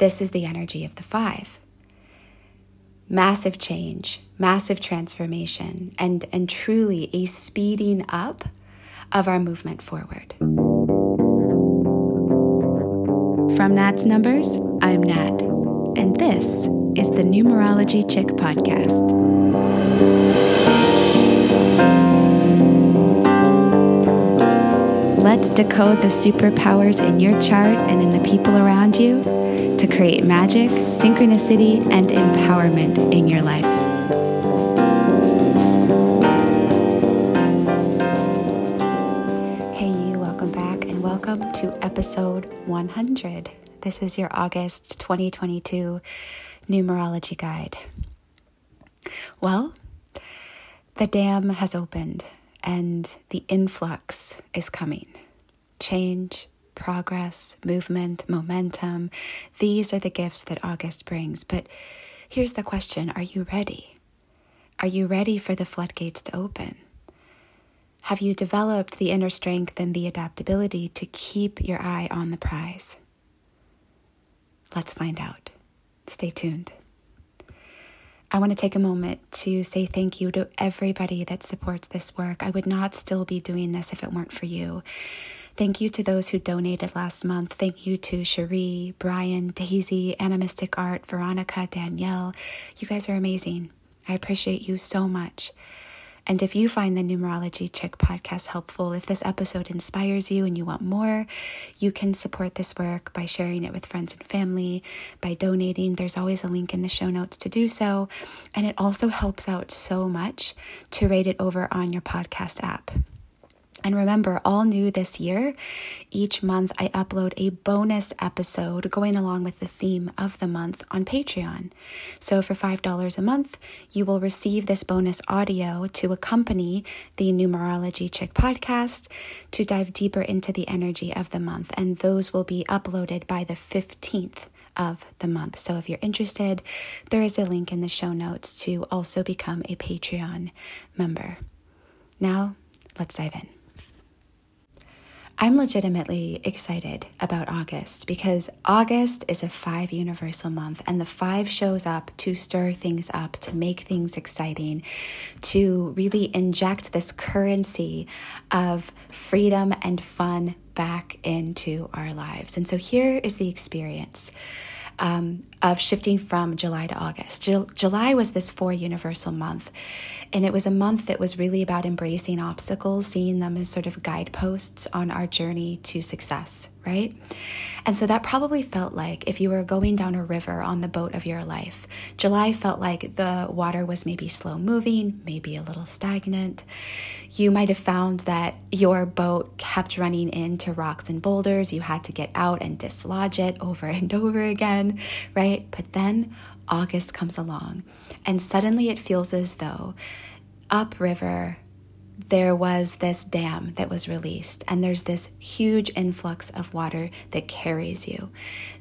This is the energy of the five. Massive change, massive transformation, and, and truly a speeding up of our movement forward. From Nat's Numbers, I'm Nat, and this is the Numerology Chick Podcast. Let's decode the superpowers in your chart and in the people around you to create magic, synchronicity, and empowerment in your life. Hey, you, welcome back and welcome to episode 100. This is your August 2022 numerology guide. Well, the dam has opened and the influx is coming. Change, progress, movement, momentum. These are the gifts that August brings. But here's the question Are you ready? Are you ready for the floodgates to open? Have you developed the inner strength and the adaptability to keep your eye on the prize? Let's find out. Stay tuned. I want to take a moment to say thank you to everybody that supports this work. I would not still be doing this if it weren't for you. Thank you to those who donated last month. Thank you to Cherie, Brian, Daisy, Animistic Art, Veronica, Danielle. You guys are amazing. I appreciate you so much. And if you find the Numerology Chick podcast helpful, if this episode inspires you and you want more, you can support this work by sharing it with friends and family, by donating. There's always a link in the show notes to do so. And it also helps out so much to rate it over on your podcast app. And remember, all new this year, each month I upload a bonus episode going along with the theme of the month on Patreon. So for $5 a month, you will receive this bonus audio to accompany the Numerology Chick podcast to dive deeper into the energy of the month. And those will be uploaded by the 15th of the month. So if you're interested, there is a link in the show notes to also become a Patreon member. Now, let's dive in. I'm legitimately excited about August because August is a five universal month, and the five shows up to stir things up, to make things exciting, to really inject this currency of freedom and fun back into our lives. And so here is the experience um, of shifting from July to August. July was this four universal month, and it was a month that was really about embracing obstacles, seeing them as sort of guideposts on our journey to success, right? And so that probably felt like if you were going down a river on the boat of your life, July felt like the water was maybe slow moving, maybe a little stagnant. You might have found that your boat kept running into rocks and boulders. You had to get out and dislodge it over and over again, right? But then August comes along, and suddenly it feels as though upriver there was this dam that was released, and there's this huge influx of water that carries you,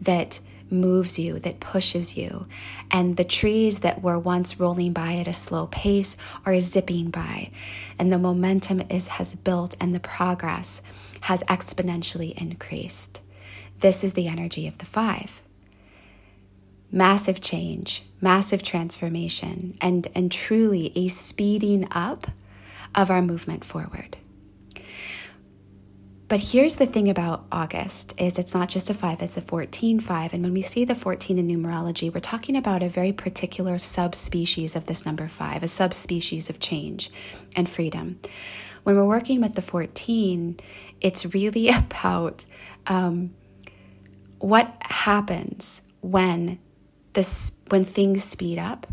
that moves you, that pushes you. And the trees that were once rolling by at a slow pace are zipping by. And the momentum is has built and the progress has exponentially increased. This is the energy of the five. Massive change, massive transformation, and, and truly a speeding up of our movement forward. But here's the thing about August is it's not just a 5, it's a 14 5 and when we see the 14 in numerology, we're talking about a very particular subspecies of this number 5, a subspecies of change and freedom. When we're working with the 14, it's really about um, what happens when this when things speed up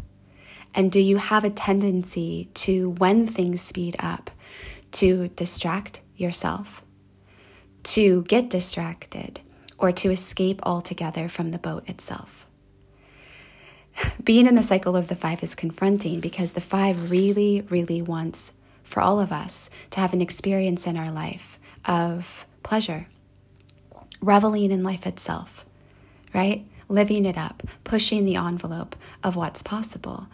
and do you have a tendency to, when things speed up, to distract yourself, to get distracted, or to escape altogether from the boat itself? Being in the cycle of the five is confronting because the five really, really wants for all of us to have an experience in our life of pleasure, reveling in life itself, right? Living it up, pushing the envelope of what's possible.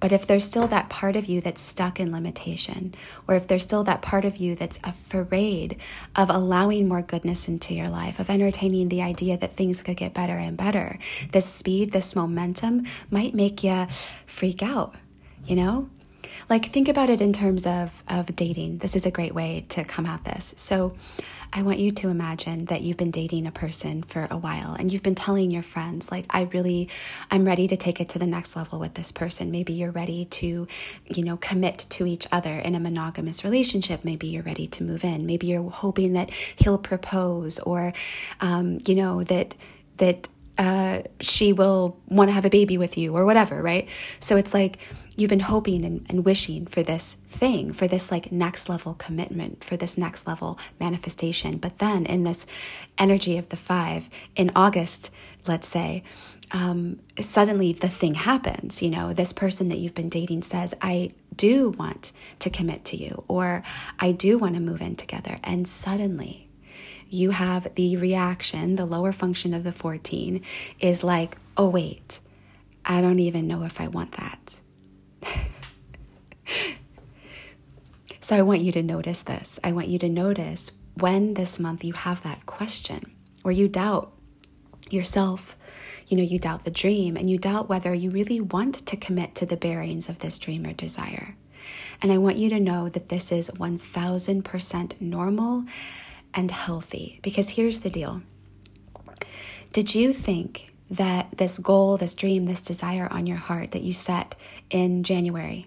But if there's still that part of you that's stuck in limitation, or if there's still that part of you that's afraid of allowing more goodness into your life, of entertaining the idea that things could get better and better, this speed, this momentum might make you freak out, you know? Like, think about it in terms of, of dating. This is a great way to come at this. So, I want you to imagine that you've been dating a person for a while and you've been telling your friends, like, I really, I'm ready to take it to the next level with this person. Maybe you're ready to, you know, commit to each other in a monogamous relationship. Maybe you're ready to move in. Maybe you're hoping that he'll propose or, um, you know, that, that, uh, she will want to have a baby with you or whatever, right? So it's like, you've been hoping and, and, wishing for this thing, for this like next level commitment, for this next level manifestation. But then in this energy of the five, in August, let's say, um, suddenly the thing happens. You know, this person that you've been dating says, I do want to commit to you, or I do want to move in together. And suddenly, you have the reaction, the lower function of the 14 is like, oh, wait, I don't even know if I want that. so I want you to notice this. I want you to notice when this month you have that question or you doubt yourself, you know, you doubt the dream and you doubt whether you really want to commit to the bearings of this dream or desire. And I want you to know that this is 1000% normal and healthy because here's the deal. Did you think that this goal, this dream, this desire on your heart that you set in January,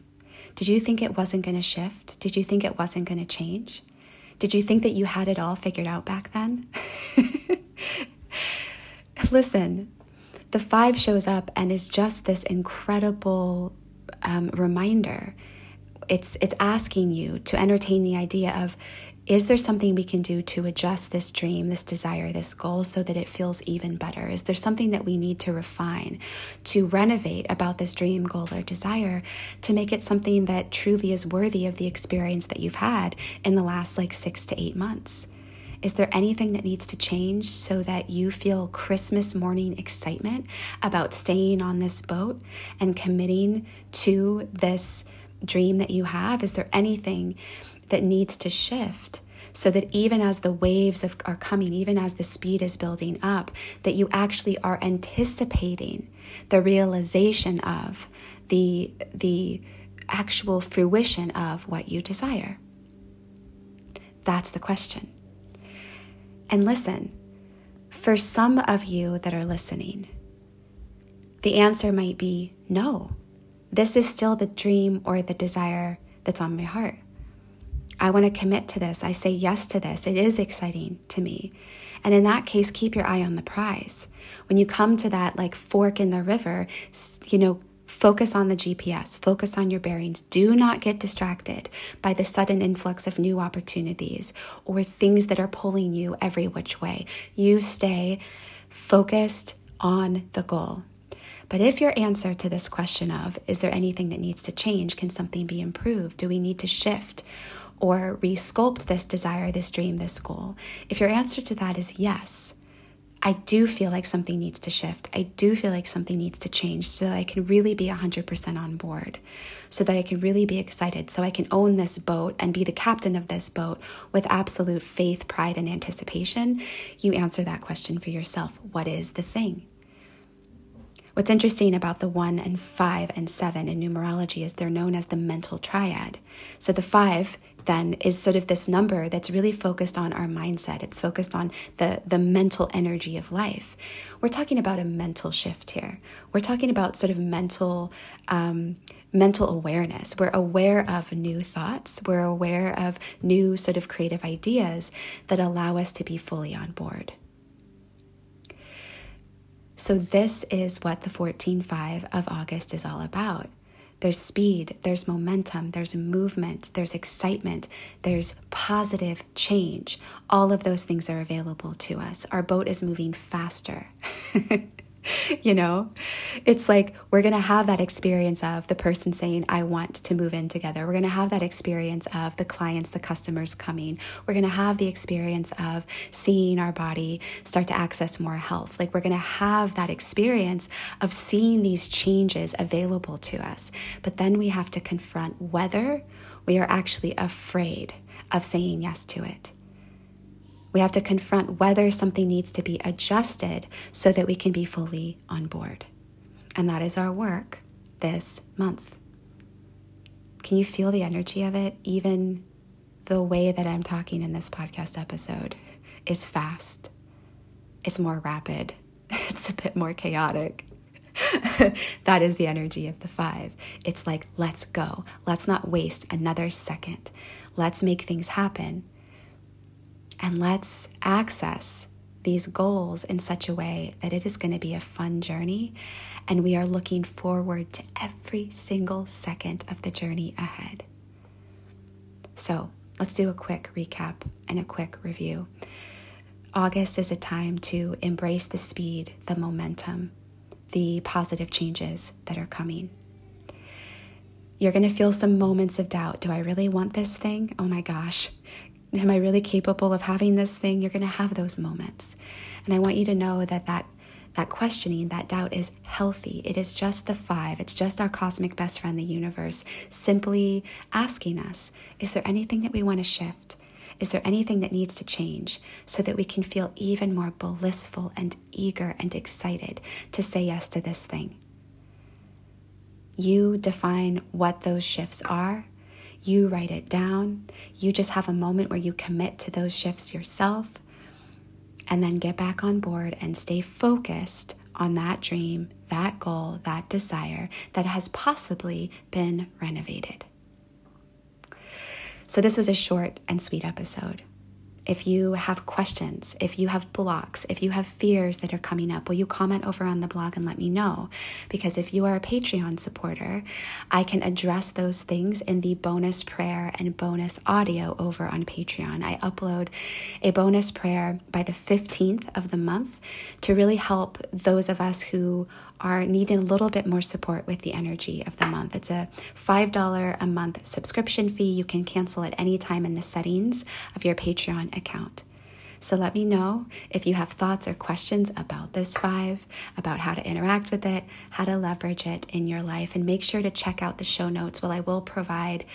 did you think it wasn't going to shift? Did you think it wasn't going to change? Did you think that you had it all figured out back then? Listen, the five shows up and is just this incredible um, reminder. It's it's asking you to entertain the idea of is there something we can do to adjust this dream, this desire, this goal so that it feels even better? Is there something that we need to refine, to renovate about this dream, goal, or desire to make it something that truly is worthy of the experience that you've had in the last like six to eight months? Is there anything that needs to change so that you feel Christmas morning excitement about staying on this boat and committing to this dream that you have? Is there anything that needs to shift so that even as the waves of, are coming, even as the speed is building up, that you actually are anticipating the realization of the, the actual fruition of what you desire? That's the question. And listen, for some of you that are listening, the answer might be no. This is still the dream or the desire that's on my heart. I want to commit to this. I say yes to this. It is exciting to me. And in that case, keep your eye on the prize. When you come to that like fork in the river, you know, focus on the GPS, focus on your bearings. Do not get distracted by the sudden influx of new opportunities or things that are pulling you every which way. You stay focused on the goal. But if your answer to this question of, is there anything that needs to change? Can something be improved? Do we need to shift? Or resculpt this desire, this dream, this goal? If your answer to that is yes, I do feel like something needs to shift. I do feel like something needs to change so I can really be 100% on board, so that I can really be excited, so I can own this boat and be the captain of this boat with absolute faith, pride, and anticipation. You answer that question for yourself. What is the thing? What's interesting about the one and five and seven in numerology is they're known as the mental triad. So the five then is sort of this number that's really focused on our mindset. It's focused on the, the mental energy of life. We're talking about a mental shift here. We're talking about sort of mental um, mental awareness. We're aware of new thoughts. We're aware of new sort of creative ideas that allow us to be fully on board. So this is what the 14.5 of August is all about. There's speed, there's momentum, there's movement, there's excitement, there's positive change. All of those things are available to us. Our boat is moving faster. you know? It's like we're going to have that experience of the person saying, I want to move in together. We're going to have that experience of the clients, the customers coming. We're going to have the experience of seeing our body start to access more health. Like we're going to have that experience of seeing these changes available to us. But then we have to confront whether we are actually afraid of saying yes to it. We have to confront whether something needs to be adjusted so that we can be fully on board. And that is our work this month. Can you feel the energy of it? Even the way that I'm talking in this podcast episode is fast, it's more rapid, it's a bit more chaotic. that is the energy of the five. It's like, let's go. Let's not waste another second. Let's make things happen and let's access these goals in such a way that it is going to be a fun journey. And we are looking forward to every single second of the journey ahead. So let's do a quick recap and a quick review. August is a time to embrace the speed, the momentum, the positive changes that are coming. You're going to feel some moments of doubt. Do I really want this thing? Oh my gosh. Am I really capable of having this thing? You're going to have those moments. And I want you to know that that that questioning, that doubt is healthy. It is just the five. It's just our cosmic best friend, the universe, simply asking us, is there anything that we want to shift? Is there anything that needs to change so that we can feel even more blissful and eager and excited to say yes to this thing? You define what those shifts are you write it down. You just have a moment where you commit to those shifts yourself and then get back on board and stay focused on that dream, that goal, that desire that has possibly been renovated. So, this was a short and sweet episode. If you have questions, if you have blocks, if you have fears that are coming up, will you comment over on the blog and let me know? Because if you are a Patreon supporter, I can address those things in the bonus prayer and bonus audio over on Patreon. I upload a bonus prayer by the 15th of the month to really help those of us who are needing a little bit more support with the energy of the month. It's a $5 a month subscription fee. You can cancel at any time in the settings of your Patreon account. So let me know if you have thoughts or questions about this five, about how to interact with it, how to leverage it in your life, and make sure to check out the show notes. Well, I will provide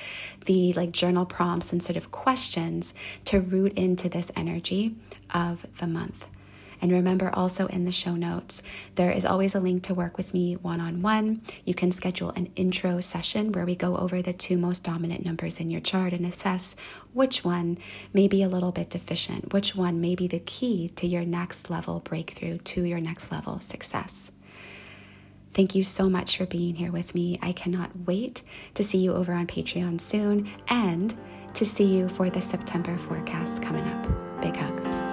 the like journal prompts and sort of questions to root into this energy of the month. And remember also in the show notes, there is always a link to work with me one on one. You can schedule an intro session where we go over the two most dominant numbers in your chart and assess which one may be a little bit deficient, which one may be the key to your next level breakthrough, to your next level success. Thank you so much for being here with me. I cannot wait to see you over on Patreon soon and to see you for the September forecast coming up. Big hugs.